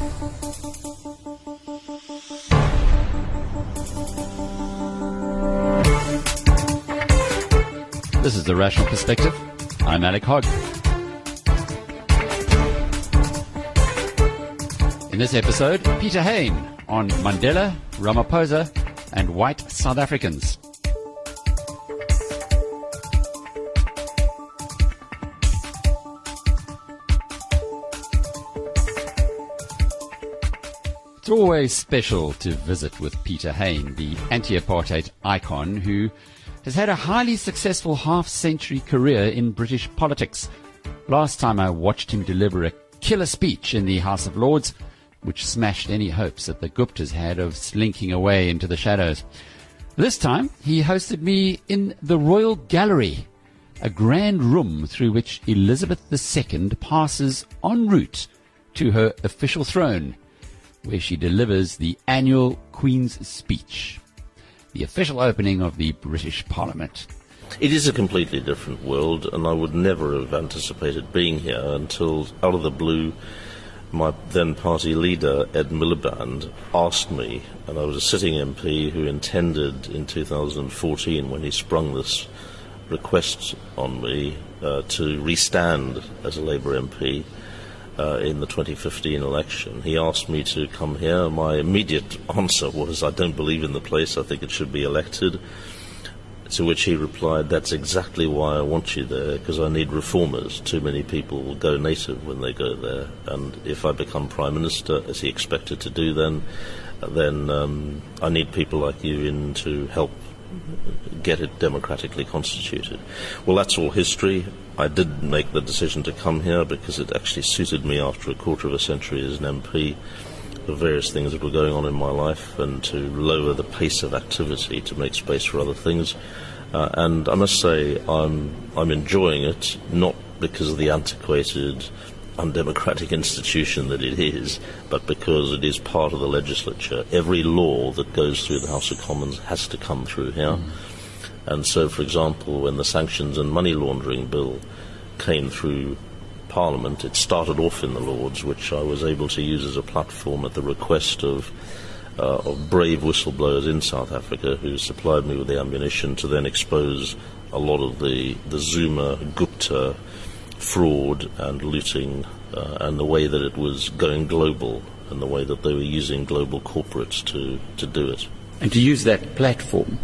This is The Rational Perspective. I'm Alec Hogg. In this episode, Peter Hain on Mandela, Ramaphosa, and white South Africans. It's always special to visit with Peter Hain, the anti-apartheid icon who has had a highly successful half-century career in British politics. Last time I watched him deliver a killer speech in the House of Lords, which smashed any hopes that the Guptas had of slinking away into the shadows. This time, he hosted me in the Royal Gallery, a grand room through which Elizabeth II passes en route to her official throne, where she delivers the annual Queen's Speech, the official opening of the British Parliament. It is a completely different world, and I would never have anticipated being here until, out of the blue, my then party leader, Ed Miliband, asked me, and I was a sitting MP who intended in 2014, when he sprung this request on me, uh, to restand as a Labour MP uh, in the 2015 election. He asked me to come here. My immediate answer was, I don't believe in the place, I think it should be elected. To which he replied, That's exactly why I want you there, because I need reformers. Too many people will go native when they go there. And if I become Prime Minister, as he expected to do then, then um, I need people like you in to help get it democratically constituted. Well, that's all history. I did make the decision to come here because it actually suited me after a quarter of a century as an MP the various things that were going on in my life and to lower the pace of activity to make space for other things. Uh, and I must say, I'm, I'm enjoying it, not because of the antiquated, undemocratic institution that it is, but because it is part of the legislature. Every law that goes through the House of Commons has to come through here. Mm. And so, for example, when the Sanctions and Money Laundering Bill came through Parliament, it started off in the Lords, which I was able to use as a platform at the request of, uh, of brave whistleblowers in South Africa who supplied me with the ammunition to then expose a lot of the, the Zuma, Gupta fraud and looting uh, and the way that it was going global and the way that they were using global corporates to, to do it. And to use that platform,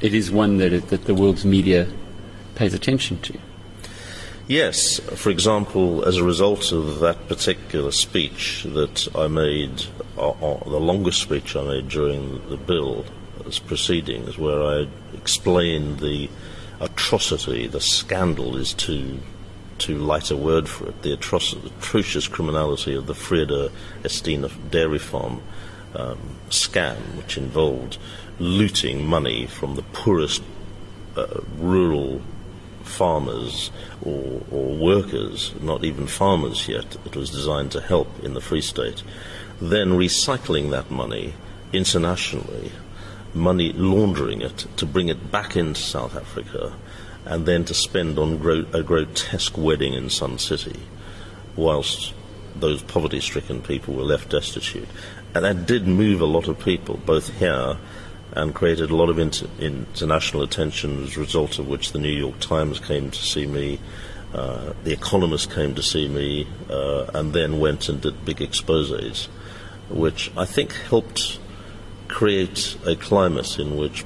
it is one that, it, that the world's media pays attention to. Yes, for example, as a result of that particular speech that I made, uh, uh, the longest speech I made during the bill as proceedings, where I explained the atrocity, the scandal is too too light a word for it, the atroc- atrocious criminality of the Vrede Estina dairy farm um, scam, which involved looting money from the poorest uh, rural farmers or, or workers, not even farmers yet. It was designed to help in the Free State. Then recycling that money internationally, money laundering it to bring it back into South Africa, and then to spend on gro- a grotesque wedding in Sun City, whilst those poverty stricken people were left destitute. And that did move a lot of people, both here and created a lot of inter- international attention as a result of which the New York Times came to see me, uh, The Economist came to see me, uh, and then went and did big exposes, which I think helped create a climate in which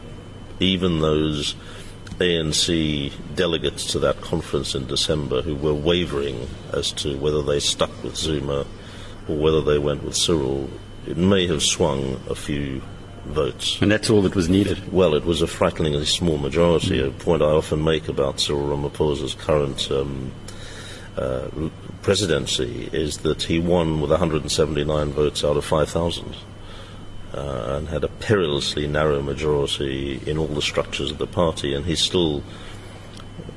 even those ANC delegates to that conference in December who were wavering as to whether they stuck with Zuma or whether they went with Cyril, it may have swung a few votes. And that's all that was needed? Well, it was a frighteningly small majority. Mm. A point I often make about Cyril Ramaphosa's current um, uh, presidency is that he won with 179 votes out of 5,000. Uh, and had a perilously narrow majority in all the structures of the party, and he's still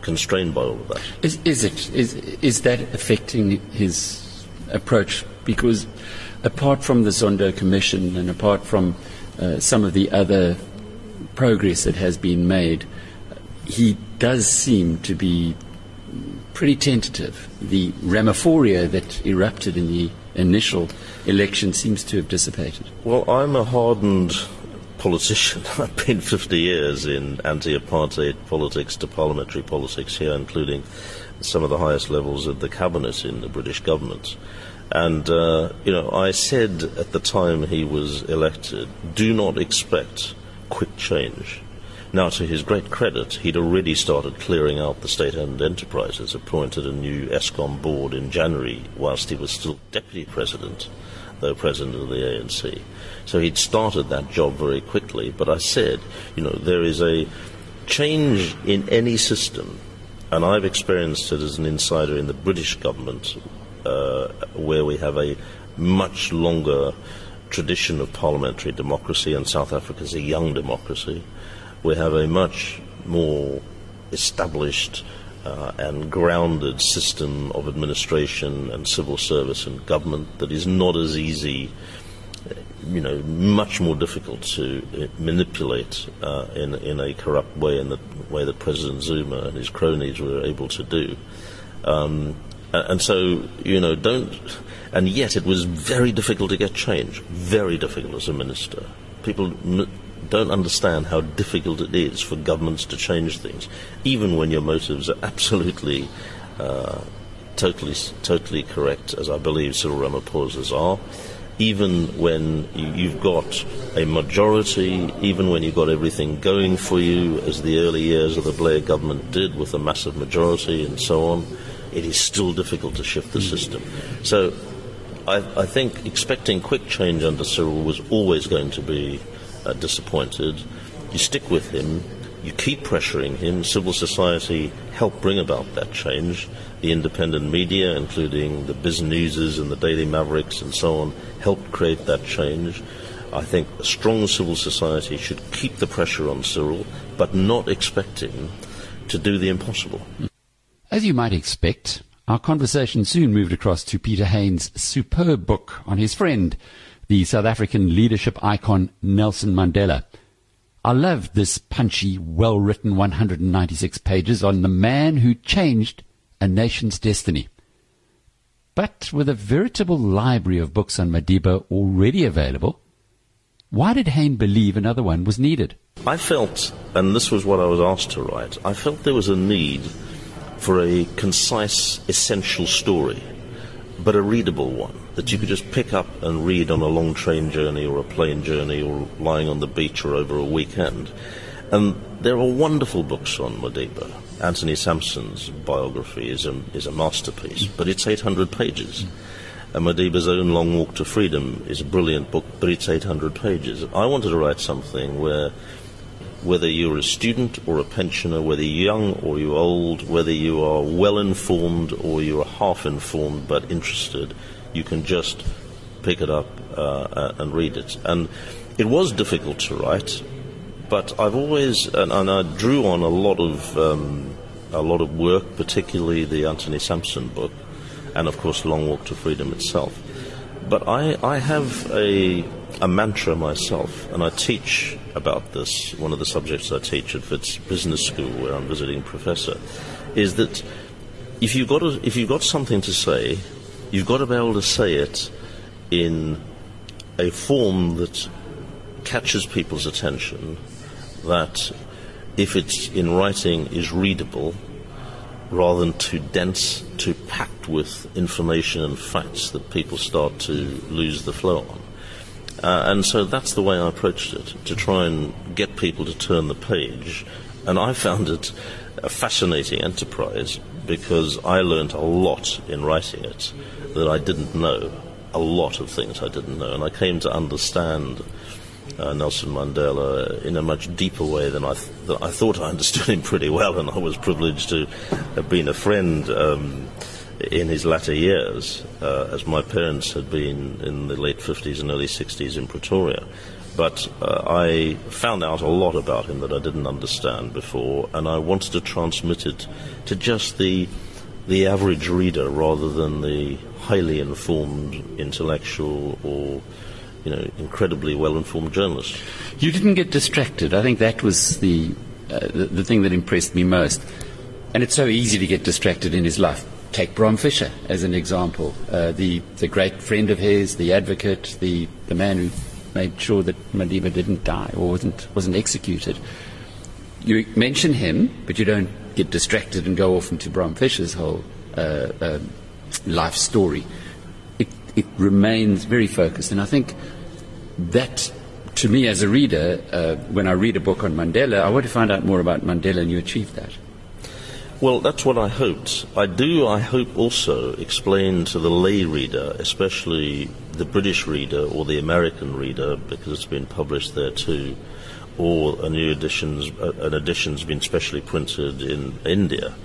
constrained by all of that. Is, is it is is that affecting his approach? Because apart from the Zondo Commission and apart from uh, some of the other progress that has been made, he does seem to be pretty tentative. The ramaphoria that erupted in the initial election seems to have dissipated. Well, I'm a hardened politician. I've been 50 years in anti apartheid politics to parliamentary politics here, including some of the highest levels of the cabinet in the British government. And, uh, you know, I said at the time he was elected, do not expect quick change. Now, to his great credit, he'd already started clearing out the state owned enterprises, appointed a new Eskom board in January whilst he was still deputy president, though president of the ANC. So he'd started that job very quickly. But I said, you know, there is a change in any system, and I've experienced it as an insider in the British government, uh, where we have a much longer tradition of parliamentary democracy, and South Africa is a young democracy. We have a much more established uh, and grounded system of administration and civil service and government that is not as easy you know, much more difficult to uh, manipulate uh, in, in a corrupt way, in the way that President Zuma and his cronies were able to do. Um, and so, you know, don't. And yet, it was very difficult to get change. Very difficult as a minister. People don't understand how difficult it is for governments to change things, even when your motives are absolutely, uh, totally, totally correct, as I believe Cyril Ramaphosa's are even when you've got a majority, even when you've got everything going for you, as the early years of the Blair government did with a massive majority and so on, it is still difficult to shift the system. So I, I think expecting quick change under Cyril was always going to be uh, disappointed. You stick with him, you keep pressuring him. Civil society helped bring about that change. The independent media, including the BizNewses and the Daily Mavericks and so on, helped create that change. I think a strong civil society should keep the pressure on Cyril, but not expect him to do the impossible. As you might expect, our conversation soon moved across to Peter Hain's superb book on his friend, the South African leadership icon Nelson Mandela. I love this punchy, well written 196 pages on the man who changed a nation's destiny. But with a veritable library of books on Madiba already available, why did Hain believe another one was needed? I felt, and this was what I was asked to write, I felt there was a need for a concise, essential story, but a readable one that you could just pick up and read on a long train journey or a plane journey or lying on the beach or over a weekend. And there are wonderful books on Madiba. Anthony Sampson's biography is a, is a masterpiece, but it's 800 pages. And Madiba's own Long Walk to Freedom is a brilliant book, but it's 800 pages. I wanted to write something where, whether you're a student or a pensioner, whether you're young or you're old, whether you are well informed or you're half informed but interested, you can just pick it up uh, and read it. And it was difficult to write but I've always, and, and I drew on a lot of um, a lot of work, particularly the Anthony Sampson book, and of course Long Walk to Freedom itself. But I, I have a, a mantra myself, and I teach about this. One of the subjects I teach at Wits Business School, where I'm visiting professor, is that if you've got a, if you've got something to say, you've got to be able to say it in a form that catches people's attention that if it's in writing is readable rather than too dense, too packed with information and facts that people start to lose the flow on. Uh, and so that's the way I approached it, to try and get people to turn the page. And I found it a fascinating enterprise because I learned a lot in writing it that I didn't know, a lot of things I didn't know. And I came to understand uh, Nelson Mandela in a much deeper way than I, th- than I thought I understood him pretty well, and I was privileged to have been a friend um, in his latter years, uh, as my parents had been in the late 50s and early 60s in Pretoria. But uh, I found out a lot about him that I didn't understand before, and I wanted to transmit it to just the the average reader rather than the highly informed intellectual or you know, incredibly well-informed journalist. You didn't get distracted. I think that was the, uh, the, the thing that impressed me most. and it's so easy to get distracted in his life. Take Bram Fischer as an example, uh, the, the great friend of his, the advocate, the, the man who made sure that Madiba didn't die or wasn't, wasn't executed. You mention him, but you don't get distracted and go off into Bram Fischer's whole uh, uh, life story. It, remains very focused, and I think that to me as a reader, uh, when I read a book on Mandela, I want to find out more about Mandela, and you achieved that. Well, that's what I hoped. I do, I hope, also explain to the lay reader, especially the British reader or the American reader, because it's been published there too, or a new edition's, an edition's been specially printed in India,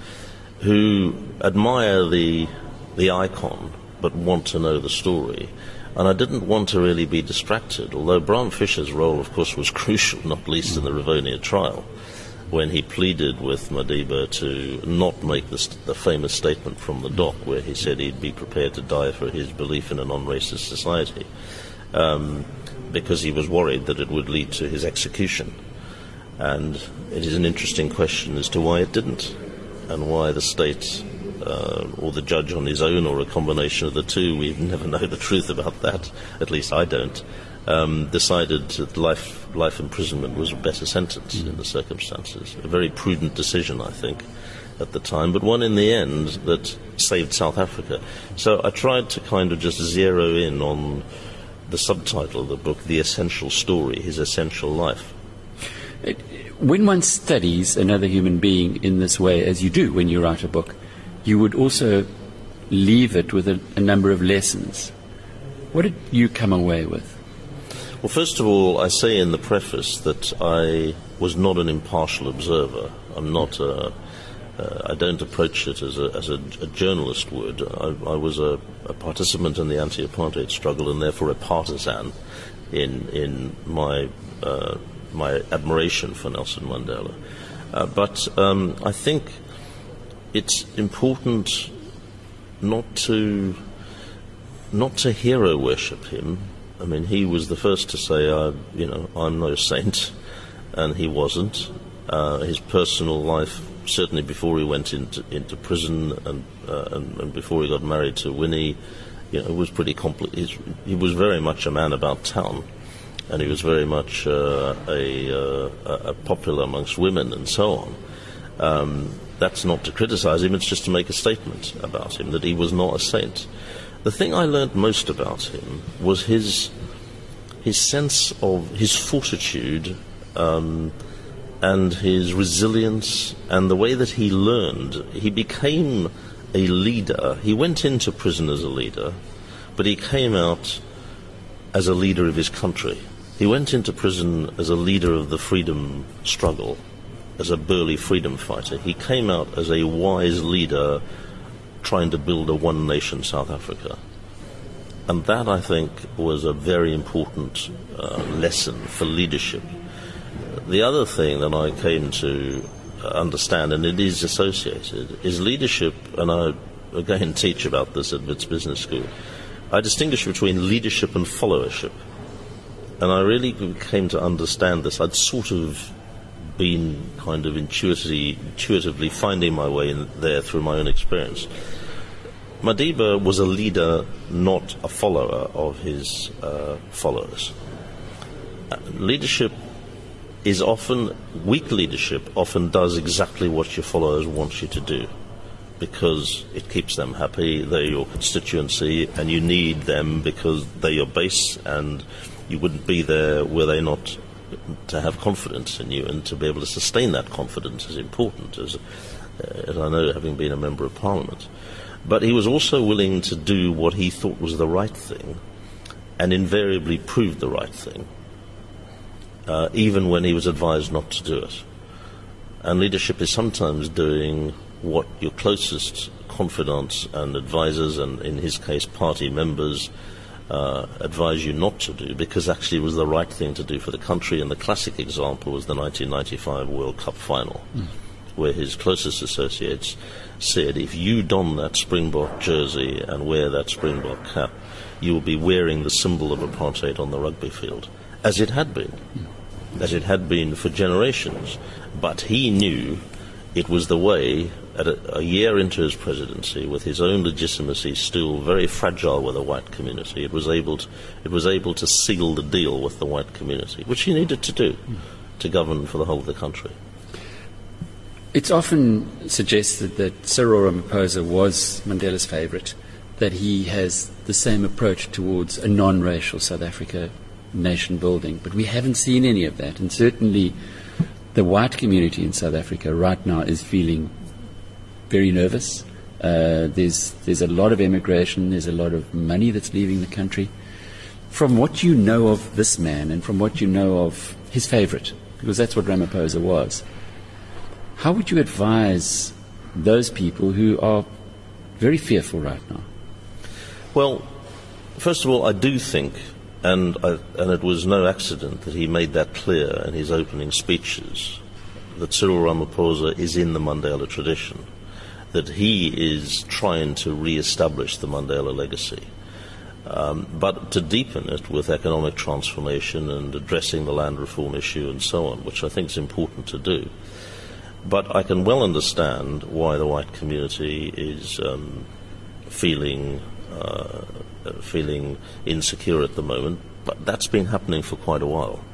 who admire the, the icon but want to know the story. And I didn't want to really be distracted, although Bram Fischer's role, of course, was crucial, not least in the Rivonia trial when he pleaded with Madiba to not make the, the, famous statement from the dock where he said he'd be prepared to die for his belief in a non-racist society um, because he was worried that it would lead to his execution. And it is an interesting question as to why it didn't and why the state uh, or the judge on his own or a combination of the two, we never know the truth about that, at least I don't, um, decided that life, life imprisonment was a better sentence mm. in the circumstances. A very prudent decision, I think, at the time, but one in the end that saved South Africa. So I tried to kind of just zero in on the subtitle of the book, The Essential Story, His Essential Life. When one studies another human being in this way, as you do when you write a book, you would also leave it with a, a number of lessons. What did you come away with? Well, first of all, I say in the preface that I was not an impartial observer. I'm not a. Uh, I don't approach it as a, as a, a journalist would. I, I was a, a, participant in the anti-apartheid struggle and therefore a partisan in in my uh, my admiration for Nelson Mandela. Uh, but um, I think it's important not to not to hero worship him I mean, he was the first to say, uh, you know, I'm no saint, and he wasn't. Uh, his personal life, certainly before he went into, into prison and, uh, and, and, before he got married to Winnie, you know, was pretty. He was very much a man about town, and he was very much uh, a, uh, a, popular amongst women and so on. Um, that's not to criticize him, it's just to make a statement about him that he was not a saint. The thing I learned most about him was his his sense of his fortitude um, and his resilience and the way that he learned. He became a leader. He went into prison as a leader, but he came out as a leader of his country. He went into prison as a leader of the freedom struggle, as a burly freedom fighter. He came out as a wise leader trying to build a one nation South Africa. And that, I think, was a very important uh, lesson for leadership. The other thing that I came to understand, and it is associated, is leadership, and I again teach about this at Wits Business School. I distinguish between leadership and followership. And I really came to understand this. I'd sort of been kind of intuitively, intuitively finding my way in there through my own experience. Madiba was a leader, not a follower of his uh, followers. Uh, leadership is often, weak leadership often does exactly what your followers want you to do because it keeps them happy, they're your constituency, and you need them because they're your base, and you wouldn't be there were they not to have confidence in you, and to be able to sustain that confidence is important, as, uh, as I know, having been a member of parliament. But he was also willing to do what he thought was the right thing, and invariably proved the right thing, uh, even when he was advised not to do it. And leadership is sometimes doing what your closest confidants and advisors, and in his case, party members, uh, advise you not to do because actually it was the right thing to do for the country. And the classic example was the 1995 World Cup final, mm. where his closest associates said, if you don that Springbok jersey and wear that Springbok cap, you will be wearing the symbol of apartheid on the rugby field, as it had been, as it had been for generations. But he knew it was the way, at a, a, year into his presidency, with his own legitimacy still very fragile with the white community, it was able to, it was able to seal the deal with the white community, which he needed to do to govern for the whole of the country. It's often suggested that Cyril Ramaphosa was Mandela's favourite, that he has the same approach towards a non-racial South Africa nation building, but we haven't seen any of that, and certainly the white community in South Africa right now is feeling very nervous. Uh, there's there's a lot of emigration. There's a lot of money that's leaving the country. From what you know of this man, and from what you know of his favourite, because that's what Ramaphosa was, how would you advise those people who are very fearful right now? Well, first of all, I do think and, I, and it was no accident that he made that clear in his opening speeches that Cyril Ramaphosa is in the Mandela tradition, that he is trying to re establish the Mandela legacy. Um, but to deepen it with economic transformation and addressing the land reform issue and so on, which I think is important to do. But I can well understand why the white community is um, feeling uh, feeling insecure at the moment, but that's been happening for quite a while.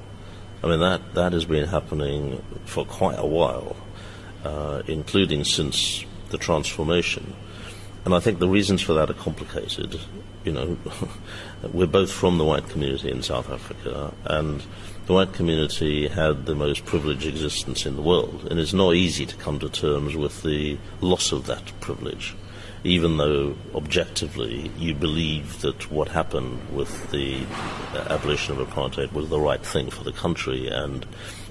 I mean, that, that has been happening for quite a while, uh, including since the transformation. And I think the reasons for that are complicated. You know, we're both from the white community in South Africa, and the white community had the most privileged existence in the world, and it's not easy to come to terms with the loss of that privilege even though objectively you believe that what happened with the uh, abolition of apartheid was the right thing for the country and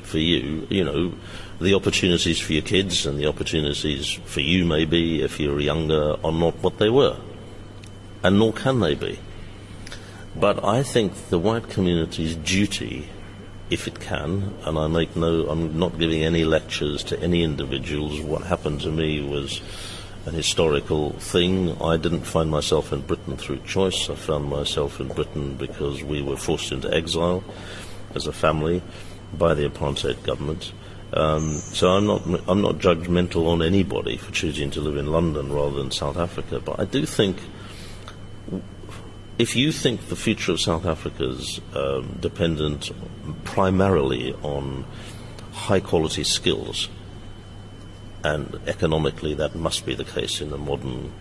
for you, you know, the opportunities for your kids and the opportunities for you maybe if you're younger are not what they were. And nor can they be. But I think the white community's duty, if it can, and I make no, I'm not giving any lectures to any individuals. What happened to me was an historical thing. I didn't find myself in Britain through choice. I found myself in Britain because we were forced into exile as a family by the apartheid government. Um, so I'm not I'm not judgmental on anybody for choosing to live in London rather than South Africa, but I do think if you think the future of South Africa is um, dependent primarily on high quality skills, and economically that must be the case in the modern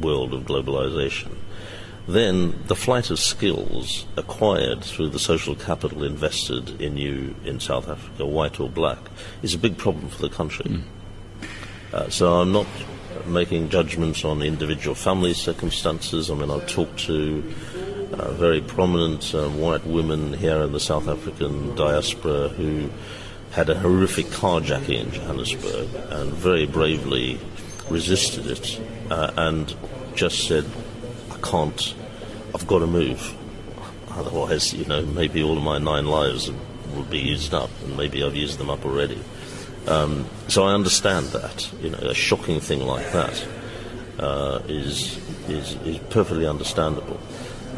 world of globalization, then the flight of skills acquired through the social capital invested in you in South Africa, white or black, is a big problem for the country. Mm. Uh, so I'm not making judgments on individual family circumstances. I mean, I've talked to uh, very prominent uh, white women here in the South African diaspora who had a horrific carjacking in Johannesburg and very bravely resisted it uh, and just said, I can't, I've got to move. Otherwise, you know, maybe all of my nine lives will be used up, and maybe I've used them up already. Um, so I understand that. You know, a shocking thing like that uh, is, is is perfectly understandable.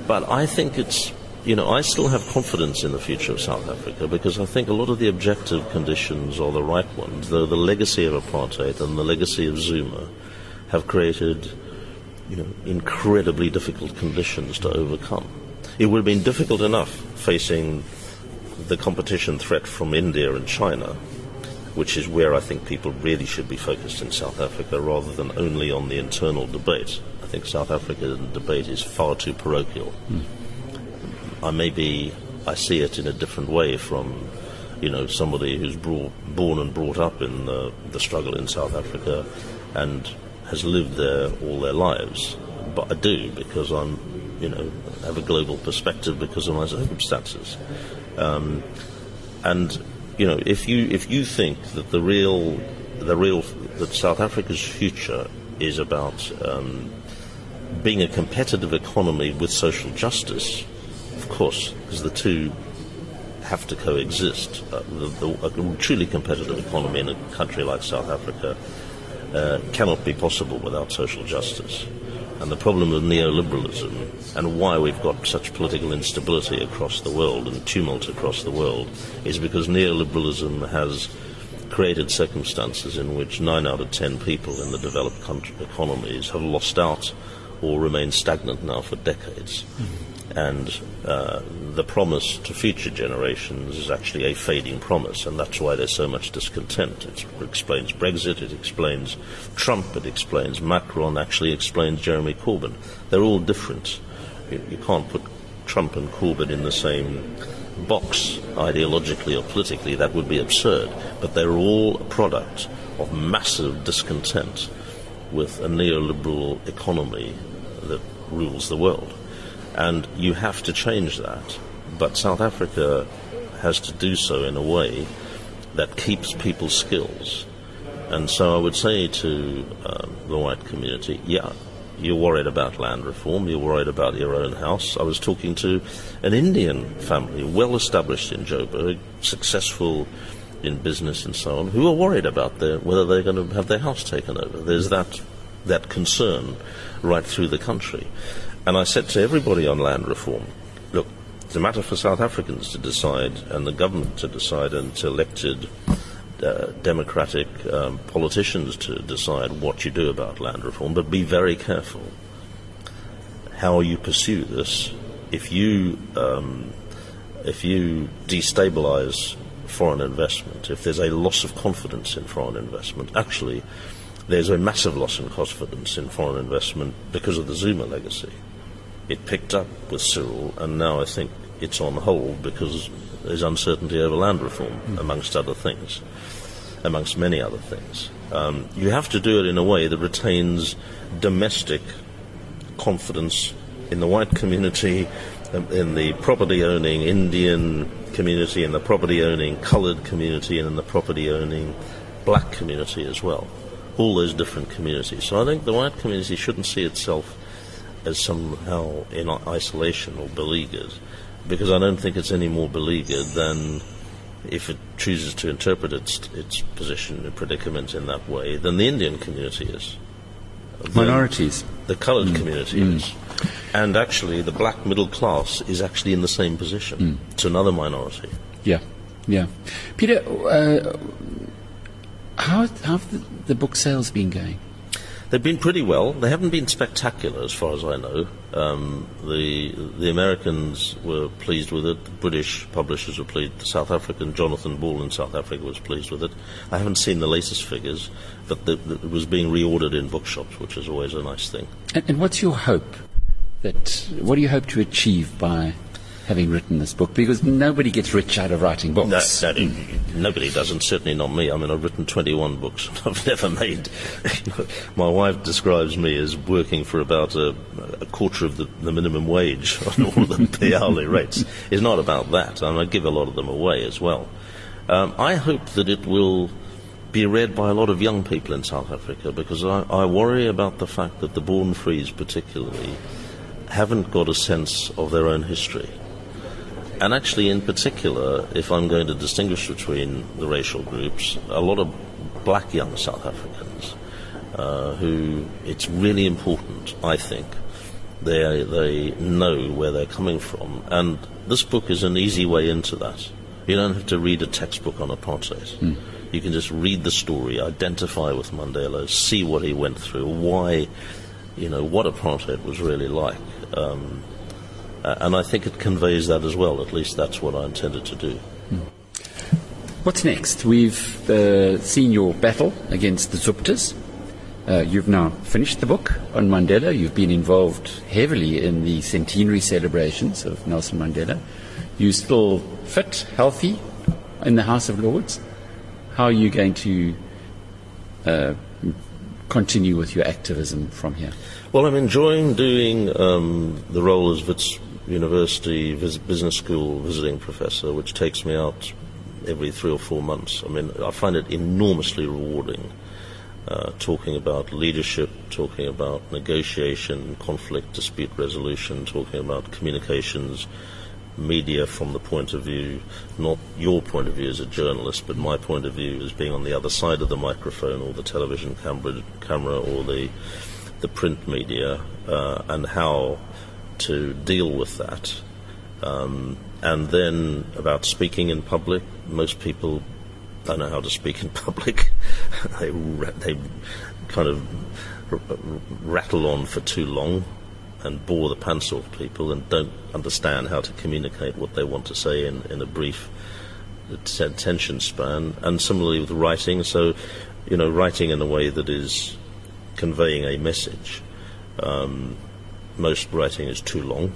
But I think it's you know, I still have confidence in the future of South Africa because I think a lot of the objective conditions are the right ones, though the legacy of apartheid and the legacy of Zuma have created, you know, incredibly difficult conditions to overcome. It would have been difficult enough facing the competition threat from India and China, which is where I think people really should be focused in South Africa rather than only on the internal debate. I think South African debate is far too parochial. Mm. I maybe I see it in a different way from you know somebody who's brought, born and brought up in the, the struggle in South Africa and has lived there all their lives. But I do because I'm you know have a global perspective because of my circumstances. Um, and you know if you if you think that the real the real that South Africa's future is about um, being a competitive economy with social justice, of course, because the two have to coexist. Uh, the, the, a truly competitive economy in a country like South Africa uh, cannot be possible without social justice. And the problem of neoliberalism and why we've got such political instability across the world and tumult across the world is because neoliberalism has created circumstances in which nine out of ten people in the developed country economies have lost out or remained stagnant now for decades. Mm-hmm. And uh, the promise to future generations is actually a fading promise, and that's why there's so much discontent. It explains Brexit, it explains Trump, it explains Macron, actually explains Jeremy Corbyn. They're all different. You, you can't put Trump and Corbyn in the same box ideologically or politically, that would be absurd. But they're all a product of massive discontent with a neoliberal economy that rules the world. And you have to change that. But South Africa has to do so in a way that keeps people's skills. And so I would say to um, the white community, yeah, you're worried about land reform, you're worried about your own house. I was talking to an Indian family, well established in Joburg, successful in business and so on, who are worried about their, whether they're going to have their house taken over. There's that, that concern right through the country. And I said to everybody on land reform, look, it's a matter for South Africans to decide and the government to decide and to elected uh, democratic um, politicians to decide what you do about land reform, but be very careful how you pursue this. If you um, if you destabilize foreign investment, if there's a loss of confidence in foreign investment, actually there's a massive loss in confidence in foreign investment because of the Zuma legacy. It picked up with Cyril, and now I think it's on hold because there's uncertainty over land reform, mm. amongst other things, amongst many other things. Um, you have to do it in a way that retains domestic confidence in the white community, um, in the property owning Indian community, in the property owning coloured community, and in the property owning black community as well. All those different communities. So I think the white community shouldn't see itself as somehow in isolation or beleaguered because I don't think it's any more beleaguered than if it chooses to interpret its its position and predicament in that way than the Indian community is. Minorities. The coloured mm. community mm. is. And actually, the black middle class is actually in the same position. Mm. It's another minority. Yeah, yeah. Peter, uh, how, how have the, the book sales been going? They've been pretty well. They haven't been spectacular, as far as I know. Um, the the Americans were pleased with it. The British publishers were pleased. The South African Jonathan Ball in South Africa was pleased with it. I haven't seen the latest figures, but the, the, it was being reordered in bookshops, which is always a nice thing. And, and what's your hope? That what do you hope to achieve by having written this book? Because nobody gets rich out of writing books. No, no, mm. nobody does, and certainly not me. I mean, I've written 21 books. I've never made. my wife describes me as working for about a, a quarter of the, the, minimum wage on all the hourly rates. It's not about that. I, mean, I give a lot of them away as well. Um, I hope that it will be read by a lot of young people in South Africa because I, I worry about the fact that the born frees, particularly, haven't got a sense of their own history. And actually, in particular, if I'm going to distinguish between the racial groups, a lot of black young South Africans uh, who it's really important, I think, they, they know where they're coming from. And this book is an easy way into that. You don't have to read a textbook on apartheid. Mm. You can just read the story, identify with Mandela, see what he went through, why, you know, what apartheid was really like. Um, uh, and I think it conveys that as well. At least that's what I intended to do. Hmm. What's next? We've uh, seen your battle against the Zuptas. Uh, you've now finished the book on Mandela. You've been involved heavily in the centenary celebrations of Nelson Mandela. You're still fit, healthy in the House of Lords. How are you going to uh, continue with your activism from here? Well, I'm enjoying doing um, the role as Wits university vis- business school visiting professor, which takes me out every three or four months. I mean, I find it enormously rewarding. Uh, talking about leadership, talking about negotiation, conflict, dispute resolution, talking about communications, media from the point of view, not your point of view as a journalist, but my point of view as being on the other side of the microphone or the television camera, camera or the the print media, uh, and how to deal with that. Um, and then about speaking in public, most people don't know how to speak in public. they they kind of rattle on for too long and bore the pants off people and don't understand how to communicate what they want to say in, in a brief attention span. And similarly with writing, so you know, writing in a way that is conveying a message. Um, most writing is too long,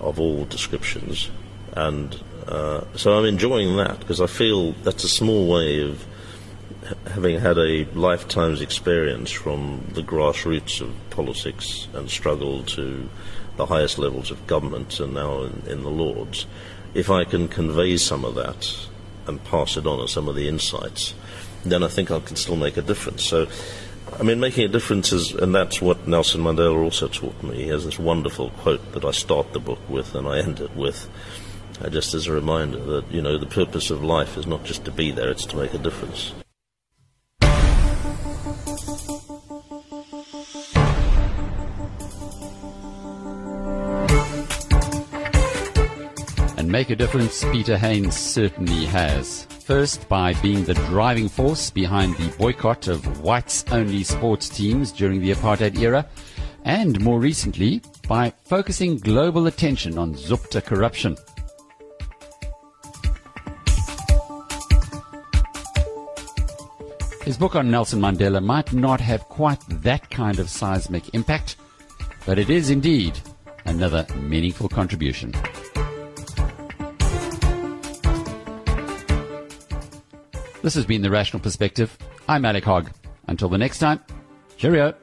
of all descriptions, and uh, so I'm enjoying that because I feel that's a small way of having had a lifetime's experience from the grassroots of politics and struggle to the highest levels of government and now in, in the Lords, if I can convey some of that and pass it on as some of the insights, then I think I can still make a difference. So, I mean, making a difference is, and that's what Nelson Mandela also taught me. He has this wonderful quote that I start the book with and I end it with, uh, just as a reminder that, you know, the purpose of life is not just to be there, it's to make a difference. And make a difference, Peter Hain's certainly has. First, by being the driving force behind the boycott of whites only sports teams during the apartheid era, and more recently, by focusing global attention on Zupta corruption. His book on Nelson Mandela might not have quite that kind of seismic impact, but it is indeed another meaningful contribution. This has been The Rational Perspective. I'm Alec Hogg. Until the next time, cheerio.